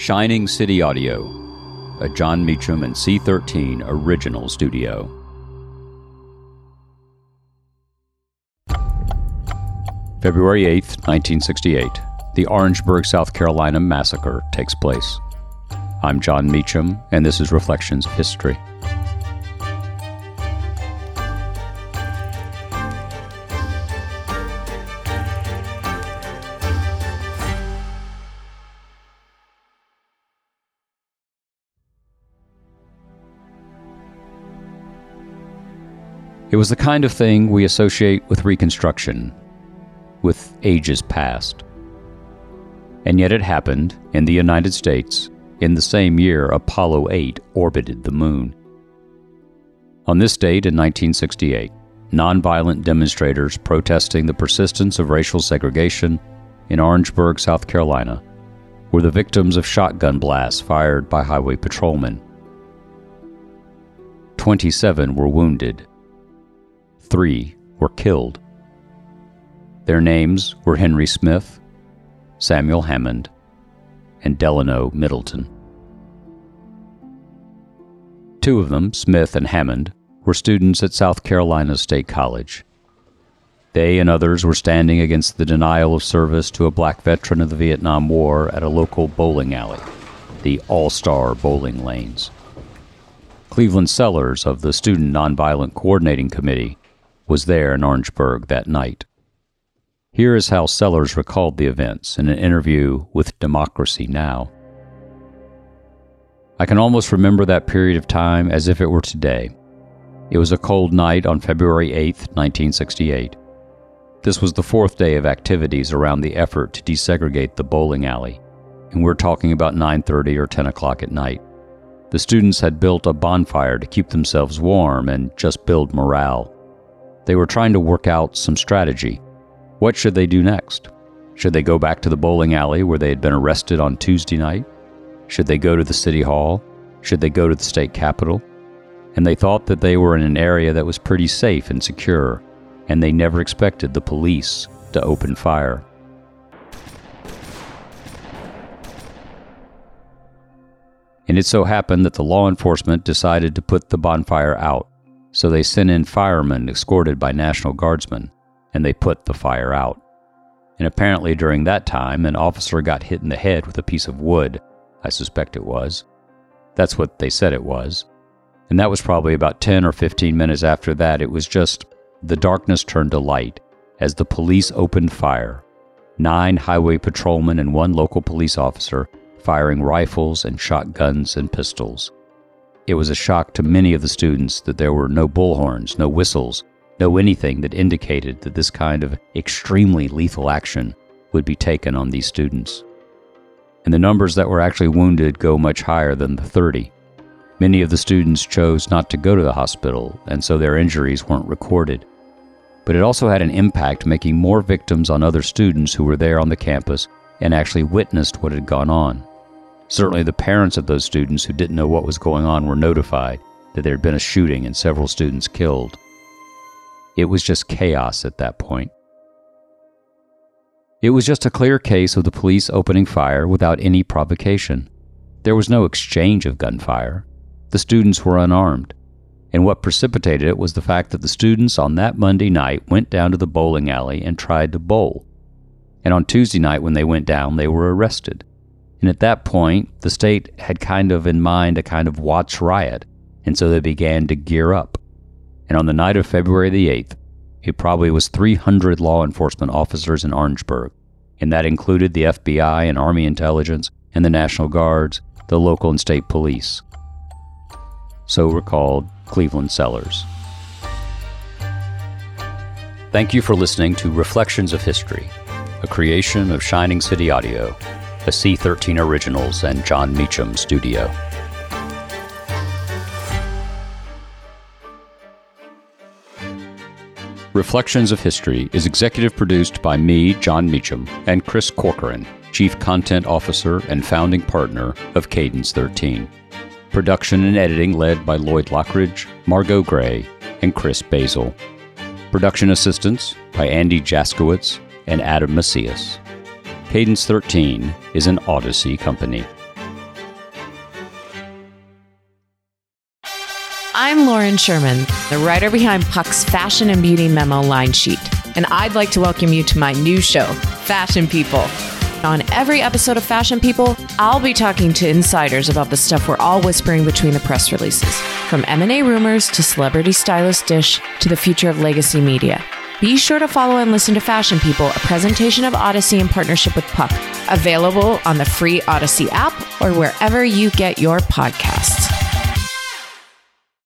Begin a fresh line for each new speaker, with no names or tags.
Shining City Audio, a Jon Meacham and C13 original studio. February 8, 1968, the Orangeburg, South Carolina massacre takes place. I'm Jon Meacham, and this is Reflections of History. It was the kind of thing we associate with Reconstruction, with ages past. And yet it happened in the United States in the same year Apollo 8 orbited the moon. On this date in 1968, nonviolent demonstrators protesting the persistence of racial segregation in Orangeburg, South Carolina, were the victims of shotgun blasts fired by highway patrolmen. 27 were wounded three were killed. Their names were Henry Smith, Samuel Hammond, and Delano Middleton. Two of them, Smith and Hammond, were students at South Carolina State College. They and others were standing against the denial of service to a black veteran of the Vietnam War at a local bowling alley, the All Star Bowling Lanes. Cleveland Sellers of the Student Nonviolent Coordinating Committee was there in Orangeburg that night. Here is how Sellers recalled the events in an interview with Democracy Now! I can almost remember that period of time as if it were today. It was a cold night on February 8, 1968. This was the fourth day of activities around the effort to desegregate the bowling alley, and we're talking about 9:30 or 10 o'clock at night. The students had built a bonfire to keep themselves warm and just build morale. They were trying to work out some strategy. What should they do next? Should they go back to the bowling alley where they had been arrested on Tuesday night? Should they go to the city hall? Should they go to the state capitol? And they thought that they were in an area that was pretty safe and secure, and they never expected the police to open fire. And it so happened that the law enforcement decided to put the bonfire out so they sent in firemen escorted by National Guardsmen, and they put the fire out. And apparently, during that time, an officer got hit in the head with a piece of wood. I suspect it was. That's what they said it was. And that was probably about 10 or 15 minutes after that. It was just the darkness turned to light as the police opened fire. Nine highway patrolmen and one local police officer firing rifles and shotguns and pistols. It was a shock to many of the students that there were no bullhorns, no whistles, no anything that indicated that this kind of extremely lethal action would be taken on these students. And the numbers that were actually wounded go much higher than the 30. Many of the students chose not to go to the hospital, and so their injuries weren't recorded. But it also had an impact, making more victims on other students who were there on the campus and actually witnessed what had gone on. Certainly, the parents of those students who didn't know what was going on were notified that there had been a shooting and several students killed. It was just chaos at that point. It was just a clear case of the police opening fire without any provocation. There was no exchange of gunfire. The students were unarmed. And what precipitated it was the fact that the students on that Monday night went down to the bowling alley and tried to bowl. And on Tuesday night, when they went down, they were arrested. And at that point, the state had kind of in mind a kind of Watts riot, and so they began to gear up. And on the night of February the 8th, it probably was 300 law enforcement officers in Orangeburg, and that included the FBI and Army intelligence and the National Guards, the local and state police. So were called Cleveland Sellers. Thank you for listening to Reflections of History, a creation of Shining City Audio a C13 Originals and Jon Meacham studio. Reflections of History is executive produced by me, Jon Meacham, and Chris Corcoran, Chief Content Officer and founding partner of Cadence 13. Production and editing led by Lloyd Lockridge, Margot Gray, and Chris Basil. Production assistance by Andy Jaskowitz and Adam Macias. Cadence 13 is an Odyssey company.
I'm Lauren Sherman, the writer behind Puck's Fashion and Beauty Memo line sheet, and I'd like to welcome you to my new show, Fashion People. On every episode of Fashion People, I'll be talking to insiders about the stuff we're all whispering between the press releases, from M&A rumors to celebrity stylist dish to the future of legacy media. Be sure to follow and listen to Fashion People, a presentation of Odyssey in partnership with Puck available on the free Odyssey app or wherever you get your podcasts.